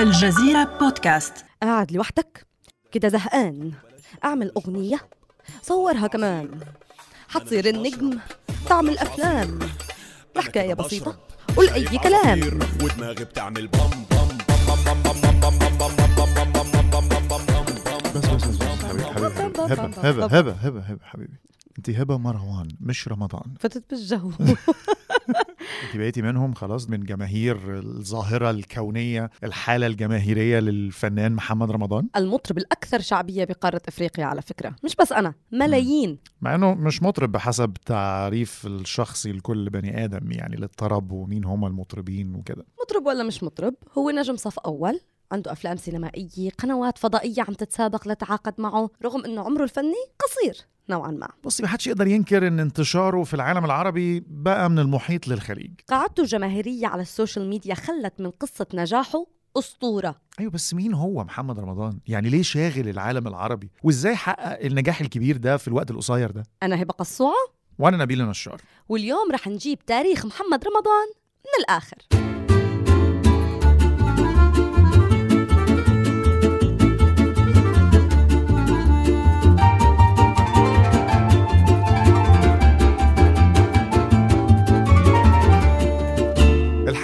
الجزيرة بودكاست قاعد لوحدك كده زهقان اعمل اغنية صورها كمان حتصير النجم تعمل افلام الحكاية بسيطة قول اي كلام ودماغي بتعمل بام بام بام بام بام بام بام بام بام بام بام بام بام بام بام بام بام بس بس بس بس حبيبي حبيبي هبه هبه هبه هبه هبه حبيبي انت هبه مروان مش رمضان فتت بالجو انت بقيتي منهم خلاص من جماهير الظاهرة الكونية الحالة الجماهيرية للفنان محمد رمضان؟ المطرب الأكثر شعبية بقارة إفريقيا على فكرة. مش بس أنا ملايين. مع إنه مش مطرب بحسب تعريف الشخصي لكل بني آدم يعني للطرب ومين هم المطربين وكده. مطرب ولا مش مطرب؟ هو نجم صف أول عنده أفلام سينمائية قنوات فضائية عم تتسابق لتعاقد معه رغم إنه عمره الفني قصير. نوعا ما. بصي ما حدش يقدر ينكر إن انتشاره في العالم العربي بقى من المحيط للخليج. قاعدته الجماهيرية على السوشيال ميديا خلت من قصة نجاحه أسطورة. أيوه بس مين هو محمد رمضان؟ يعني ليه شاغل العالم العربي؟ وإزاي حقق النجاح الكبير ده في الوقت القصير ده؟ أنا هبة قصوعة. وأنا نبيل نشار واليوم رح نجيب تاريخ محمد رمضان من الآخر.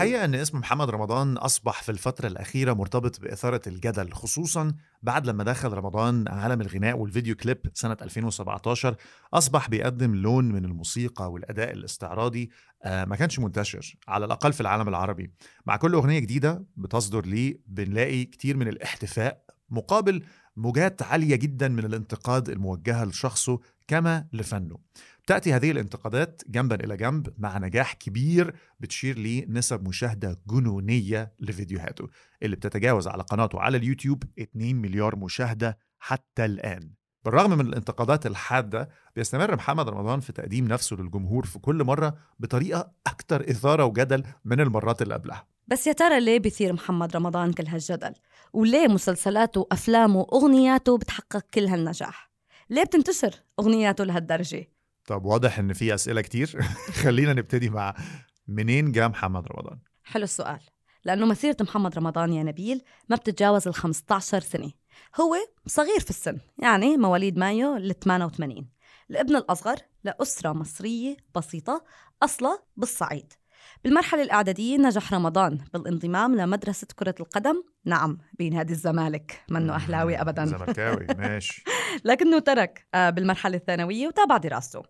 الحقيقة أن اسم محمد رمضان أصبح في الفترة الأخيرة مرتبط بإثارة الجدل خصوصا بعد لما دخل رمضان عالم الغناء والفيديو كليب سنة 2017 أصبح بيقدم لون من الموسيقى والأداء الاستعراضي آه، ما كانش منتشر على الأقل في العالم العربي. مع كل أغنية جديدة بتصدر ليه بنلاقي كتير من الاحتفاء مقابل موجات عالية جدا من الانتقاد الموجهة لشخصه كما لفنه. تأتي هذه الانتقادات جنبا إلى جنب مع نجاح كبير بتشير لنسب مشاهدة جنونية لفيديوهاته اللي بتتجاوز على قناته على اليوتيوب 2 مليار مشاهدة حتى الآن. بالرغم من الانتقادات الحادة بيستمر محمد رمضان في تقديم نفسه للجمهور في كل مرة بطريقة أكثر إثارة وجدل من المرات اللي قبلها. بس يا ترى ليه بيثير محمد رمضان كل هالجدل؟ وليه مسلسلاته وأفلامه وأغنياته بتحقق كل هالنجاح؟ ليه بتنتشر أغنياته لهالدرجة؟ طب واضح إن في أسئلة كتير. خلينا نبتدي مع منين جاء محمد رمضان؟ حلو السؤال. لأنه مسيرة محمد رمضان يا نبيل ما بتتجاوز ال 15 سنة. هو صغير في السن يعني مواليد مايو ال 88 الابن الأصغر لأسرة مصرية بسيطة أصلا بالصعيد. بالمرحلة الإعدادية نجح رمضان بالانضمام لمدرسة كرة القدم. نعم بنادي الزمالك. منه أهلاوي أبدا. زملكاوي ماشي. لكنه ترك آه، بالمرحلة الثانوية وتابع دراسته.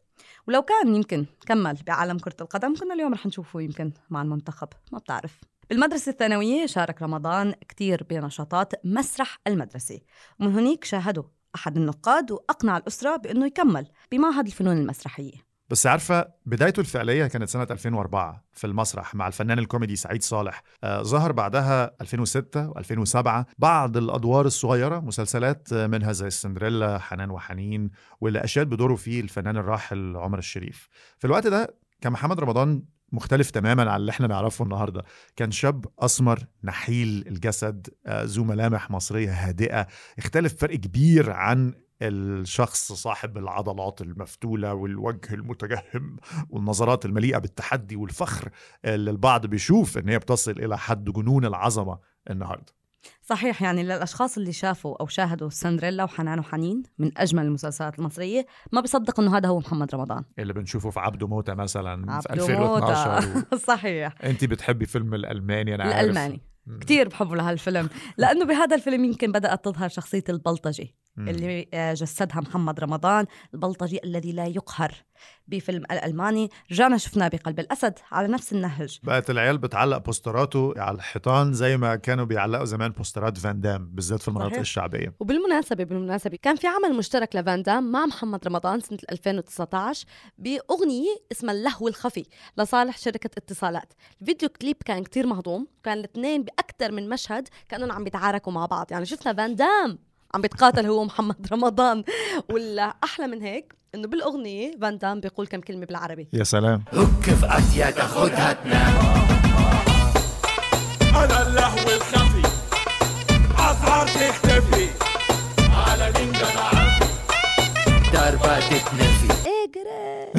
ولو كان يمكن كمل بعالم كرة القدم كنا اليوم رح نشوفه يمكن مع المنتخب. ما بتعرف. بالمدرسة الثانوية شارك رمضان كتير بنشاطات مسرح المدرسة. ومن هناك شاهده أحد النقاد وأقنع الأسرة بأنه يكمل بمعهد الفنون المسرحية. بس عارفة بدايته الفعلية كانت سنة 2004 في المسرح مع الفنان الكوميدي سعيد صالح. آه ظهر بعدها 2006 و2007 بعض الأدوار الصغيرة مسلسلات آه، منها زي السندريلا حنان وحنين واللي أشاد بدوره فيه الفنان الراحل عمر الشريف. في الوقت ده كان محمد رمضان مختلف تماما عن اللي إحنا نعرفه النهارده. كان شاب أسمر نحيل الجسد آه، ذو ملامح مصرية هادئة اختلف فرق كبير عن الشخص صاحب العضلات المفتولة والوجه المتجهم والنظرات المليئة بالتحدي والفخر اللي البعض بيشوف إن هي بتصل إلى حد جنون العظمة النهاردة. صحيح يعني للأشخاص اللي شافوا أو شاهدوا سندريلا وحنان وحنين من أجمل المسلسلات المصرية ما بيصدق إنه هذا هو محمد رمضان. اللي بنشوفه في عبده موتة مثلا في عبده 2012 موتة. صحيح. انت بتحبي فيلم الألماني؟ أنا عارف. الألماني. مم. كتير بحبوا لهالفيلم. لأنه بهذا الفيلم يمكن بدأت تظهر شخصية البلطجي. اللي جسدها محمد رمضان البلطجي الذي لا يقهر بفيلم الألماني. رجعنا شفناه بقلب الأسد على نفس النهج. بقت العيال بتعلق بوستراته على الحيطان زي ما كانوا بيعلقوا زمان بوسترات فان دام بالذات في المناطق صحيح. الشعبية. وبالمناسبة بالمناسبة كان في عمل مشترك لفان دام مع محمد رمضان سنة 2019 بأغنية اسمها اللهو الخفي لصالح شركة اتصالات. الفيديو كليب كان كتير مهضوم كان الاثنين بأكثر من مشهد كانوا عم بيتعاركوا مع بعض. يعني شفنا فان دام عم بيتقاتل هو ومحمد رمضان. والأحلى من هيك إنه بالأغنية فان دام بيقول كم كلمة بالعربي. يا سلام. هك في اتيا تاخدها تنام أنا اللهو الخفي اسعار تختفي على مين جدع دربة تتنفي اجري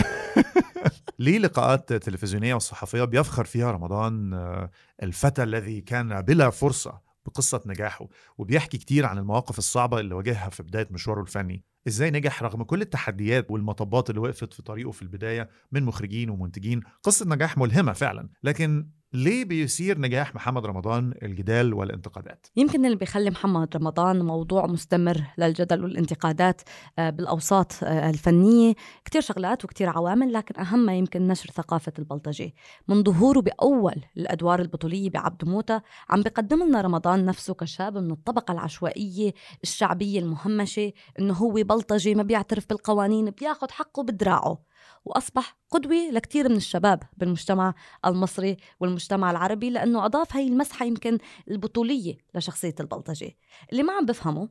ليه لقاءات تلفزيونية وصحفية بيفخر فيها رمضان آه، الفتى الذي كان بلا فرصة؟ بقصة نجاحه وبيحكي كتير عن المواقف الصعبة اللي واجهها في بداية مشواره الفني. إزاي نجح رغم كل التحديات والمطبات اللي وقفت في طريقه في البداية من مخرجين ومنتجين؟ قصة نجاح ملهمة فعلا لكن ليه بيصير نجاح محمد رمضان الجدال والانتقادات؟ يمكن اللي بيخلي محمد رمضان موضوع مستمر للجدل والانتقادات آه، بالأوساط آه، الفنية. كتير شغلات وكتير عوامل لكن أهمها يمكن نشر ثقافة البلطجة من ظهوره بأول الأدوار البطولية بعبد موتة عم بقدم لنا رمضان نفسه كشاب من الطبقة العشوائية الشعبية المهمشة إنه هو بلطجي ما بيعترف بالقوانين بياخد حقه بدراعه. وأصبح قدوة لكثير من الشباب بالمجتمع المصري والمجتمع العربي لأنه أضاف هاي المسحة يمكن البطولية لشخصية البلطجي اللي ما عم بفهمه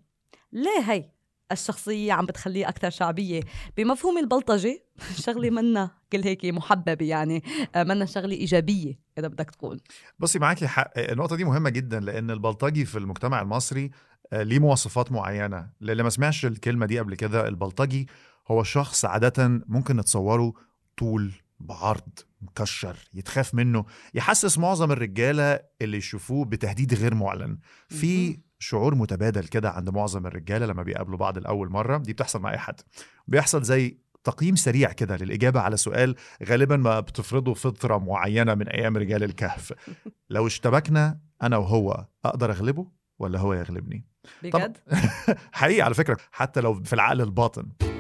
ليه هي الشخصية عم بتخليه أكثر شعبية؟ بمفهوم البلطجة شغلة منا كل هيك محببة يعني آه، منا شغلة إيجابية إذا بدك تقول. بصي معاكي حق النقطة دي مهمة جدا لأن البلطجي في المجتمع المصري آه، ليه مواصفات معينة. للي ما سمعش الكلمة دي قبل كده البلطجي هو شخص عادة ممكن نتصوره طول بعرض مكشر يتخاف منه يحسس معظم الرجالة اللي يشوفوه بتهديد غير معلن. في شعور متبادل كده عند معظم الرجالة لما بيقابلوا بعض لأول مرة دي بتحصل مع أي حد. بيحصل زي تقييم سريع كده للإجابة على سؤال غالبا ما بتفرضه فطرة معينة من أيام رجال الكهف. لو اشتبكنا أنا وهو أقدر أغلبه ولا هو يغلبني؟ بجد؟ حقيقي على فكرة حتى لو في العقل الباطن.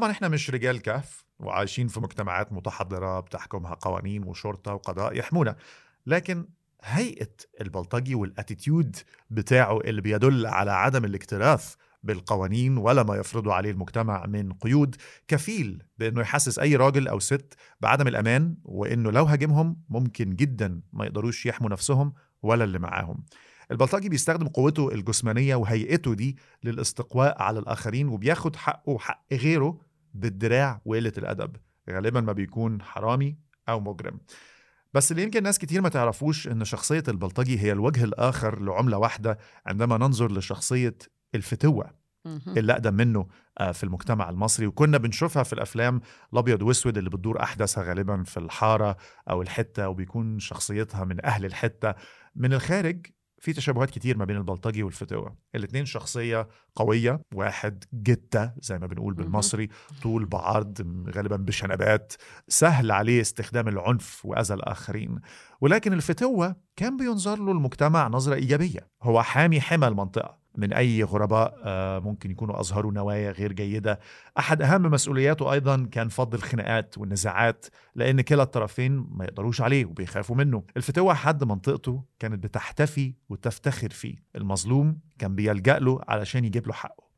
طبعا إحنا مش رجال كهف وعايشين في مجتمعات متحضرة بتحكمها قوانين وشرطة وقضاء يحمونا. لكن هيئة البلطجي وال attitude بتاعه اللي بيدل على عدم الاكتراث بالقوانين ولا ما يفرضه عليه المجتمع من قيود كفيل بإنه يحسس أي راجل أو ست بعدم الأمان وإنه لو هاجمهم ممكن جدا ما يقدروش يحموا نفسهم ولا اللي معاهم. البلطجي بيستخدم قوته الجسمانية وهيئته دي للاستقواء على الآخرين وبياخد حقه وحق غيره بالدراع وقلة الأدب. غالبا ما بيكون حرامي أو مجرم. بس اللي يمكن ناس كتير ما تعرفوش إن شخصية البلطجي هي الوجه الآخر لعملة واحدة عندما ننظر لشخصية الفتوة مهم. اللي أقدم منه آه، في المجتمع المصري. وكنا بنشوفها في الأفلام الأبيض وأسود اللي بتدور أحداثها غالبا في الحارة أو الحتة وبيكون شخصيتها من أهل الحتة. من الخارج في تشابهات كتير ما بين البلطجي والفتوة الاتنين شخصية قوية واحد جتة زي ما بنقول. بالمصري طول بعرض غالبا بشنبات سهل عليه استخدام العنف وأذى الآخرين. ولكن الفتوة كان بينظر له المجتمع نظرة إيجابية. هو حامي حمى المنطقة. من أي غرباء آه، ممكن يكونوا أظهروا نوايا غير جيدة. أحد أهم مسؤولياته أيضا كان فض الخناقات والنزاعات لأن كلا الطرفين ما يقدروش عليه وبيخافوا منه. الفتوة حد منطقته كانت بتحتفي وتفتخر فيه. المظلوم كان بيلجأ له علشان يجيب له حقه.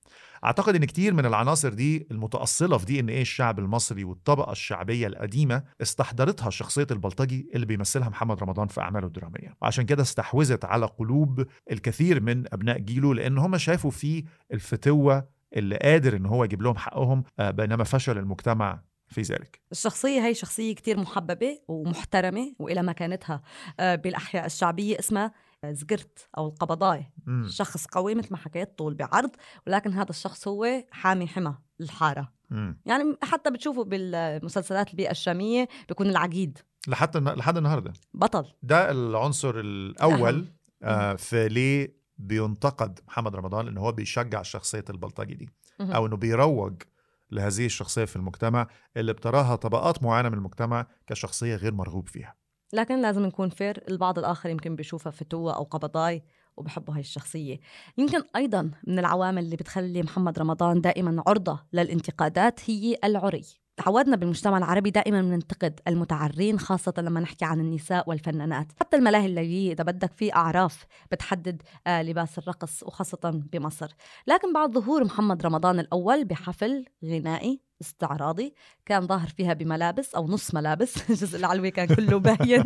أعتقد إن كتير من العناصر دي المتأصلة في دي إن إيه الشعب المصري والطبقة الشعبية القديمة استحضرتها شخصية البلطجي اللي بيمثلها محمد رمضان في أعماله الدرامية. وعشان كده استحوذت على قلوب الكثير من أبناء جيله لأن هم شافوا فيه الفتوة اللي قادر إن هو يجيب لهم حقهم آه، بينما فشل المجتمع في ذلك. الشخصية هي شخصية كتير محببة ومحترمة وإلى مكانتها آه، بالأحياء الشعبية اسمها زقرت أو القبضاي مم. شخص قوي مثل ما حكيت طول بعرض ولكن هذا الشخص هو حامي حمى الحارة مم. يعني حتى بتشوفوا بالمسلسلات البيئة الشامية بيكون العقيد لحد لحد النهارده بطل ده العنصر الأول. آه في ليه بينتقد محمد رمضان ان هو بيشجع شخصية البلطجي دي مهم. أو إنه بيروج لهذه الشخصية في المجتمع اللي بتراها طبقات معينة من المجتمع كشخصية غير مرغوب فيها لكن لازم نكون فير البعض الآخر يمكن بيشوفها فتوة أو قبضاي وبحبوا هاي الشخصية. يمكن أيضا من العوامل اللي بتخلي محمد رمضان دائما عرضة للانتقادات هي العري. تعودنا بالمجتمع العربي دائما ننتقد المتعرين خاصة لما نحكي عن النساء والفنانات. حتى الملاهي الليلية إذا بدك في أعراف بتحدد آه لباس الرقص وخاصة بمصر. لكن بعد ظهور محمد رمضان الأول بحفل غنائي استعراضي كان ظاهر فيها بملابس أو نص ملابس الجزء العلوي كان كله باين.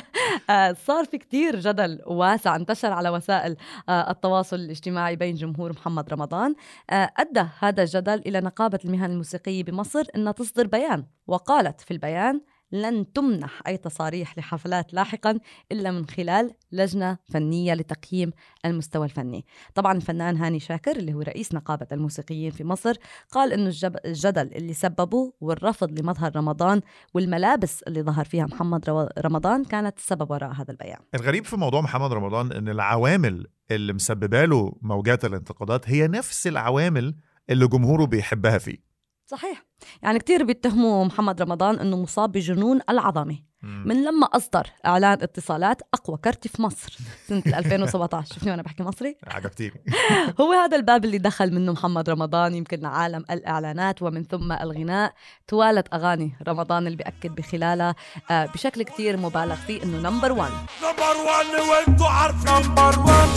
آه، صار في كتير جدل واسع انتشر على وسائل آه، التواصل الاجتماعي بين جمهور محمد رمضان. آه، أدى هذا الجدل إلى نقابة المهن الموسيقية بمصر إنها تصدر بيان وقالت في البيان لن تمنح أي تصاريح لحفلات لاحقا إلا من خلال لجنة فنية لتقييم المستوى الفني. طبعا الفنان هاني شاكر اللي هو رئيس نقابة الموسيقيين في مصر قال أنه الجدل اللي سببه والرفض لمظهر رمضان والملابس اللي ظهر فيها محمد رمضان كانت السبب وراء هذا البيان. الغريب في موضوع محمد رمضان إن العوامل اللي مسببة له موجات الانتقادات هي نفس العوامل اللي جمهوره بيحبها فيه. صحيح. يعني كتير بيتهموا محمد رمضان أنه مصاب بجنون العظمة. من لما أصدر إعلان اتصالات أقوى كرت في مصر سنة 2017 شوفني وأنا بحكي مصري. عجبتيني هو هذا الباب اللي دخل منه محمد رمضان يمكن عالم الإعلانات ومن ثم الغناء. توالت أغاني رمضان اللي بيأكد بخلالها آه، بشكل كتير مبالغ فيه إنه number 1 number 1 وانتو عارفين number 1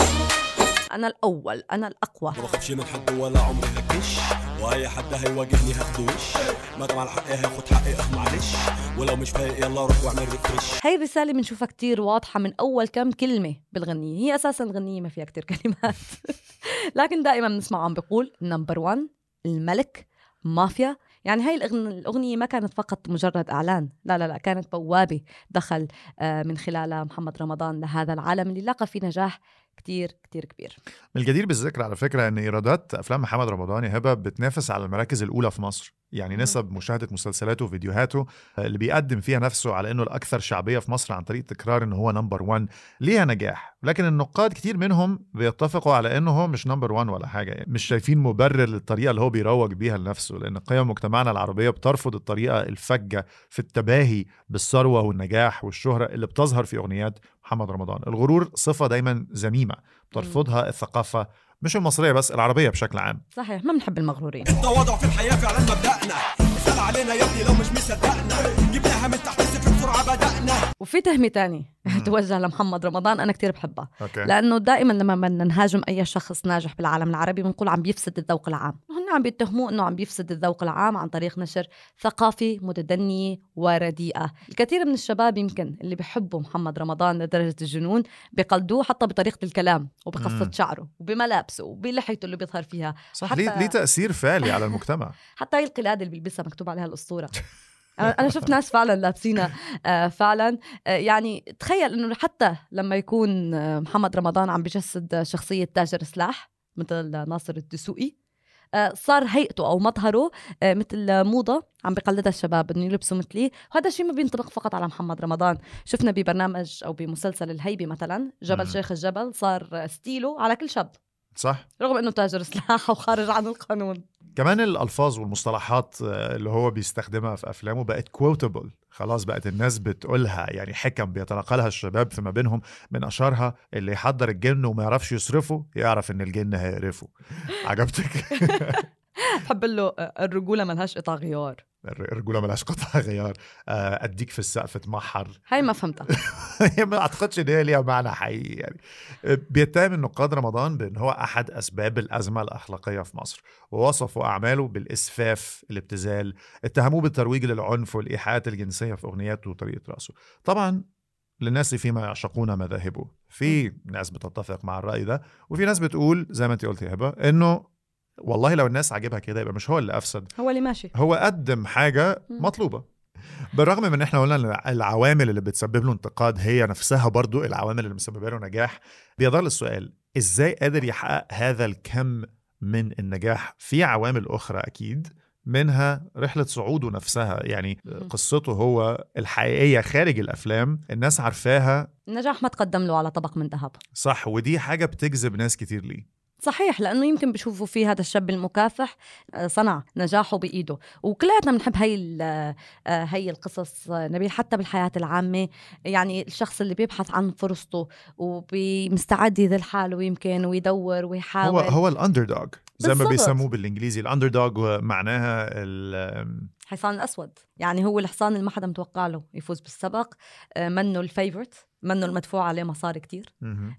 أنا الأول أنا الأقوى. ما بخافش من حد ولا عمري هكش. واي حد هيواجهني هاخده وش ما جمع الحق هاخد حقي أه معلش. ولو مش فايق يلا روح واعمل refresh هاي الرسالة بنشوفها كتير واضحة من أول كم كلمة بالغنية. هي أساسا الغنية ما فيها كتير كلمات. لكن دائما بنسمع عم بيقول number 1 الملك مافيا. يعني هاي الأغن- الأغنية ما كانت فقط مجرد إعلان. لا لا لا كانت بوابة دخل آه، من خلالها محمد رمضان لهذا العالم اللي لقى فيه نجاح كتير كتير كبير. من الجدير بالذكر على فكرة إن إيرادات أفلام محمد رمضان يا هبة بتنافس على المراكز الأولى في مصر. يعني. نسب مشاهدة مسلسلاته وفيديوهاته آه، اللي بيقدم فيها نفسه على إنه الأكثر شعبية في مصر عن طريق تكرار ان هو number 1 ليها نجاح. لكن النقاد كتير منهم بيتفقوا على إنه هو مش number 1 ولا حاجة يعني مش شايفين مبرر للطريقة اللي هو بيروج بيها لنفسه لأن قيم مجتمعنا العربية بترفض الطريقة الفجة في التباهي بالثروة والنجاح والشهرة اللي بتظهر في أغنيات محمد رمضان. الغرور صفة دايما ذميمه بترفضها الثقافة مش المصرية بس العربية بشكل عام. صحيح ما بنحب المغرورين. التواضع في الحياة فعلا مبدأنا. اسأل علينا يا ابني لو مش مصدقنا. جبناها من تحت الصفر بسرعة بدأنا. وفي تهمة تانية. توجه لمحمد رمضان أنا كتير بحبها أوكي. لأنه دائما لما بدنا نهاجم أي شخص ناجح بالعالم العربي بنقول عم بيفسد الذوق العام. هن عم بيتهموه إنه عم بيفسد الذوق العام عن طريق نشر ثقافة متدنية ورديئة. الكثير من الشباب يمكن اللي بيحبوا محمد رمضان لدرجة الجنون بيقلدوه حتى بطريقة الكلام وبقصة مم. شعره وبملابسه وبلحيته اللي بيظهر فيها. صح حتى- ليه تأثير فعلي على المجتمع؟ حتى هي القلاده اللي بيلبسها مكتوب عليها الأسطورة. أنا أنا شفت ناس فعلا لابسينها آه، فعلا. آه، يعني تخيل إنه حتى لما يكون آه، محمد رمضان عم بجسد شخصية تاجر سلاح مثل ناصر الدسوقي صار هيئته أو مظهره مثل موضة عم بقلدها الشباب إنه يلبسوا مثلي. وهذا الشيء ما بينطبق فقط على محمد رمضان. شفنا ببرنامج أو بمسلسل الهيبة مثلا جبل مم. شيخ الجبل صار ستيله على كل شاب. صح. رغم إنه تاجر سلاح وخارج عن القانون. كمان الألفاظ والمصطلحات آه، اللي هو بيستخدمها في أفلامه بقت كوتبل خلاص بقت الناس بتقولها يعني حكم بيتناقلها الشباب فيما بينهم من أشهرها اللي يحضر الجن وما يعرفش يصرفه يعرف إن الجن هيقرفه. عجبتك؟ بحب له آه، الرجولة ملهاش قطع غيار. الر- الرجولة ملهاش قطع غيار. آه، أديك في السقف تمحر هاي ما فهمتها. هي ما أعتقدش إن هي ليها معنى حقيقي يعني. بيتهم النقاد رمضان بإن هو أحد أسباب الأزمة الأخلاقية في مصر ووصفوا أعماله بالإسفاف الابتذال اتهموه بالترويج للعنف والإيحاءات الجنسية في أغنياته وطريقة رأسه. طبعا للناس فيما يعشقون مذاهبه. في ناس بتتفق مع الرأي ده وفي ناس بتقول زي ما أنت قلت يا هبة إنه والله لو الناس عاجبها كده يبقى مش هو اللي أفسد. هو اللي ماشي. هو قدم حاجة. مطلوبة. بالرغم من إن إحنا قلنا العوامل اللي بتسبب له انتقاد هي نفسها برضو العوامل اللي مسببة له نجاح بيظل السؤال إزاي قادر يحقق هذا الكم من النجاح في عوامل أخرى أكيد منها رحلة صعوده نفسها؟ يعني. قصته هو الحقيقية خارج الأفلام الناس عارفاها. النجاح ما تقدم له على طبق من ذهب. صح ودي حاجة بتجذب ناس كتير ليه. صحيح لأنه يمكن بشوفوا فيه هذا الشاب المكافح آه، صنع نجاحه بإيده. وكلياتنا بنحب هي ال- آه، هي القصص آه، نبيل حتى بالحياة العامة. يعني الشخص اللي بيبحث عن فرصته ومستعد يذل حاله يمكن ويدور ويحاول. هو هو ال underdog زي ما. بيسموه بالإنجليزي. ال underdog معناها ال- حصان الأسود. يعني هو الحصان اللي ما حدا متوقع له يفوز بالسبق. آه، منه ال favorite منه المدفوع عليه مصاري كتير.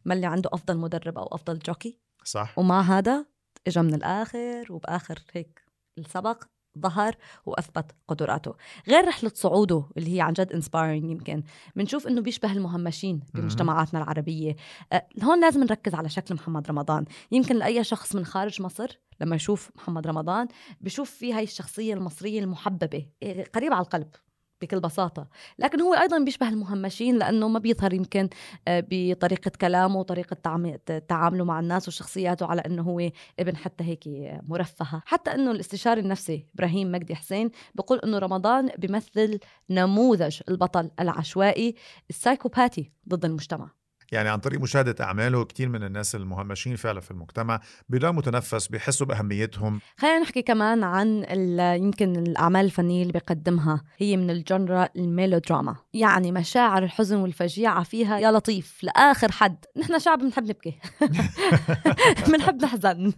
ما اللي عنده أفضل مدرب أو أفضل jockey. صح. ومع هذا اجى من الآخر وبآخر هيك السبق ظهر وأثبت قدراته. غير رحلة صعوده اللي هي عن جد انسبايرنج يمكن. بنشوف إنه بيشبه المهمشين بمجتمعاتنا العربية. أه هون لازم نركز على شكل محمد رمضان. يمكن لأي شخص من خارج مصر لما يشوف محمد رمضان بشوف فيه هاي الشخصية المصرية المحببة إيه، قريبه على القلب. بكل بساطة. لكن هو أيضا بيشبه المهمشين لأنه ما بيظهر يمكن آه، بطريقة كلامه وطريقة تعامله مع الناس وشخصياته على أنه هو ابن حتى هيك مرفهة. حتى أنه الاستشاري النفسي إبراهيم مجدي حسين بيقول أنه رمضان بيمثل نموذج البطل العشوائي السايكوباتي ضد المجتمع. يعني عن طريق مشاهدة أعماله كثير من الناس المهمشين فعلا في المجتمع بيلاقوا متنفس بيحسوا بأهميتهم. خلينا نحكي كمان عن يمكن الأعمال الفنية اللي بيقدمها هي من الجنرا الميلودراما. يعني مشاعر الحزن والفجيعة فيها يا لطيف لآخر حد. نحن شعب بنحب نبكي. بنحب نحزن.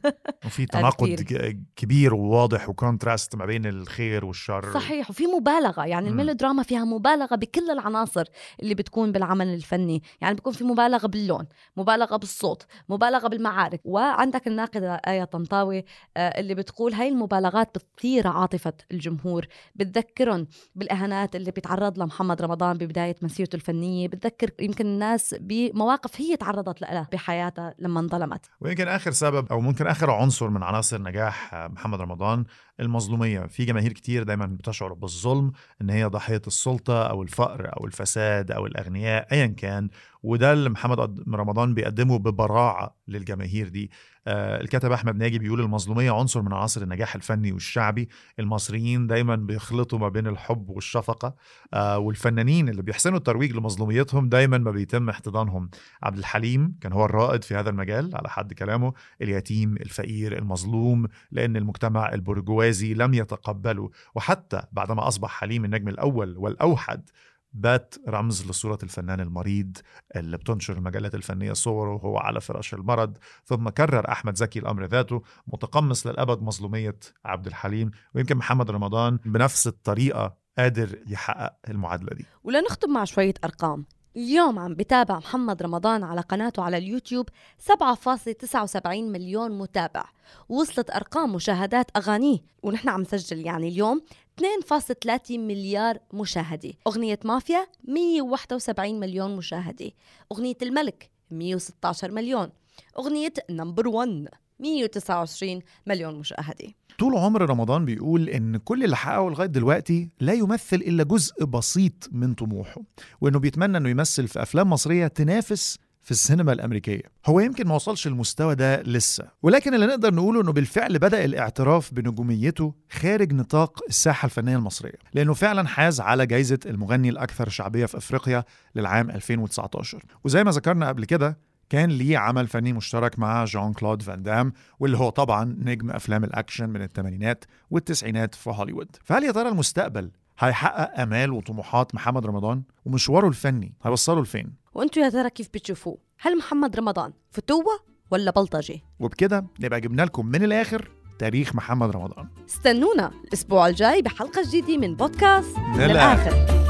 وفي تناقض كبير وواضح وكونتراست ما بين الخير والشر. صحيح وفي مبالغة. يعني الميلودراما فيها مبالغة بكل العناصر اللي بتكون بالعمل الفني. يعني بيكون في مبالغة مبالغة باللون مبالغة بالصوت مبالغة بالمعارك. وعندك الناقدة آية طنطاوي آه، اللي بتقول هاي المبالغات بتثير عاطفة الجمهور. بتذكرهم بالأهانات اللي بيتعرض لها محمد رمضان ببداية مسيرته الفنية. بتذكر يمكن الناس بمواقف هي تعرضت لها بحياتها لما انظلمت. ويمكن آخر سبب أو ممكن آخر عنصر من عناصر نجاح محمد رمضان المظلومية. في جماهير كتير دايما بتشعر بالظلم إن هي ضحيه السلطة أو الفقر أو الفساد أو الأغنياء ايا كان وده اللي محمد رمضان بيقدمه ببراعة للجماهير دي. آه الكاتب أحمد ناجي بيقول المظلومية عنصر من عناصر النجاح الفني والشعبي. المصريين دايما بيخلطوا ما بين الحب والشفقة. آه والفنانين اللي بيحسنوا الترويج لمظلوميتهم دايما ما بيتم احتضانهم. عبد الحليم كان هو الرائد في هذا المجال على حد كلامه. اليتيم الفقير المظلوم لأن المجتمع البرجوازي لم يتقبله. وحتى بعدما أصبح حليم النجم الأول والأوحد بات رمز لصورة الفنان المريض اللي بتنشر المجلات الفنية صوره وهو على فراش المرض ثم كرر أحمد زكي الأمر ذاته متقمص للأبد مظلومية عبد الحليم ويمكن محمد رمضان بنفس الطريقة قادر يحقق المعادلة دي. ولنختم مع شوية أرقام. اليوم عم بتابع محمد رمضان على قناته على اليوتيوب 7.79 مليون متابع. وصلت أرقام مشاهدات أغانيه ونحن عم نسجل يعني اليوم 2.3 مليار مشاهدة. أغنية مافيا 171 مليون مشاهدة. أغنية الملك 116 مليون. أغنية نمبر 1 129 مليون مشاهدة. طول عمر رمضان بيقول إن كل اللي حققه لغاية دلوقتي لا يمثل إلا جزء بسيط من طموحه وإنه بيتمنى إنه يمثل في أفلام مصرية تنافس في السينما الأمريكية. هو يمكن ما وصلش المستوى ده لسه ولكن اللي نقدر نقوله أنه بالفعل بدأ الاعتراف بنجوميته خارج نطاق الساحة الفنية المصرية لأنه فعلا حاز على جائزة المغني الأكثر شعبية في أفريقيا للعام 2019 وزي ما ذكرنا قبل كده كان ليه عمل فني مشترك مع جون كلود فان دام واللي هو طبعا نجم أفلام الأكشن من الثمانينات والتسعينات في هوليوود. فهل يا ترى المستقبل هيحقق آمال وطموحات محمد رمضان؟ ومشواره الفني هيوصله لفين؟ وانتوا يا ترى كيف بتشوفوه؟ هل محمد رمضان فتوة ولا بلطجي؟ وبكده نبقى جبنا لكم من الآخر تاريخ محمد رمضان. استنونا الأسبوع الجاي بحلقة جديدة من بودكاست للآخر, للآخر.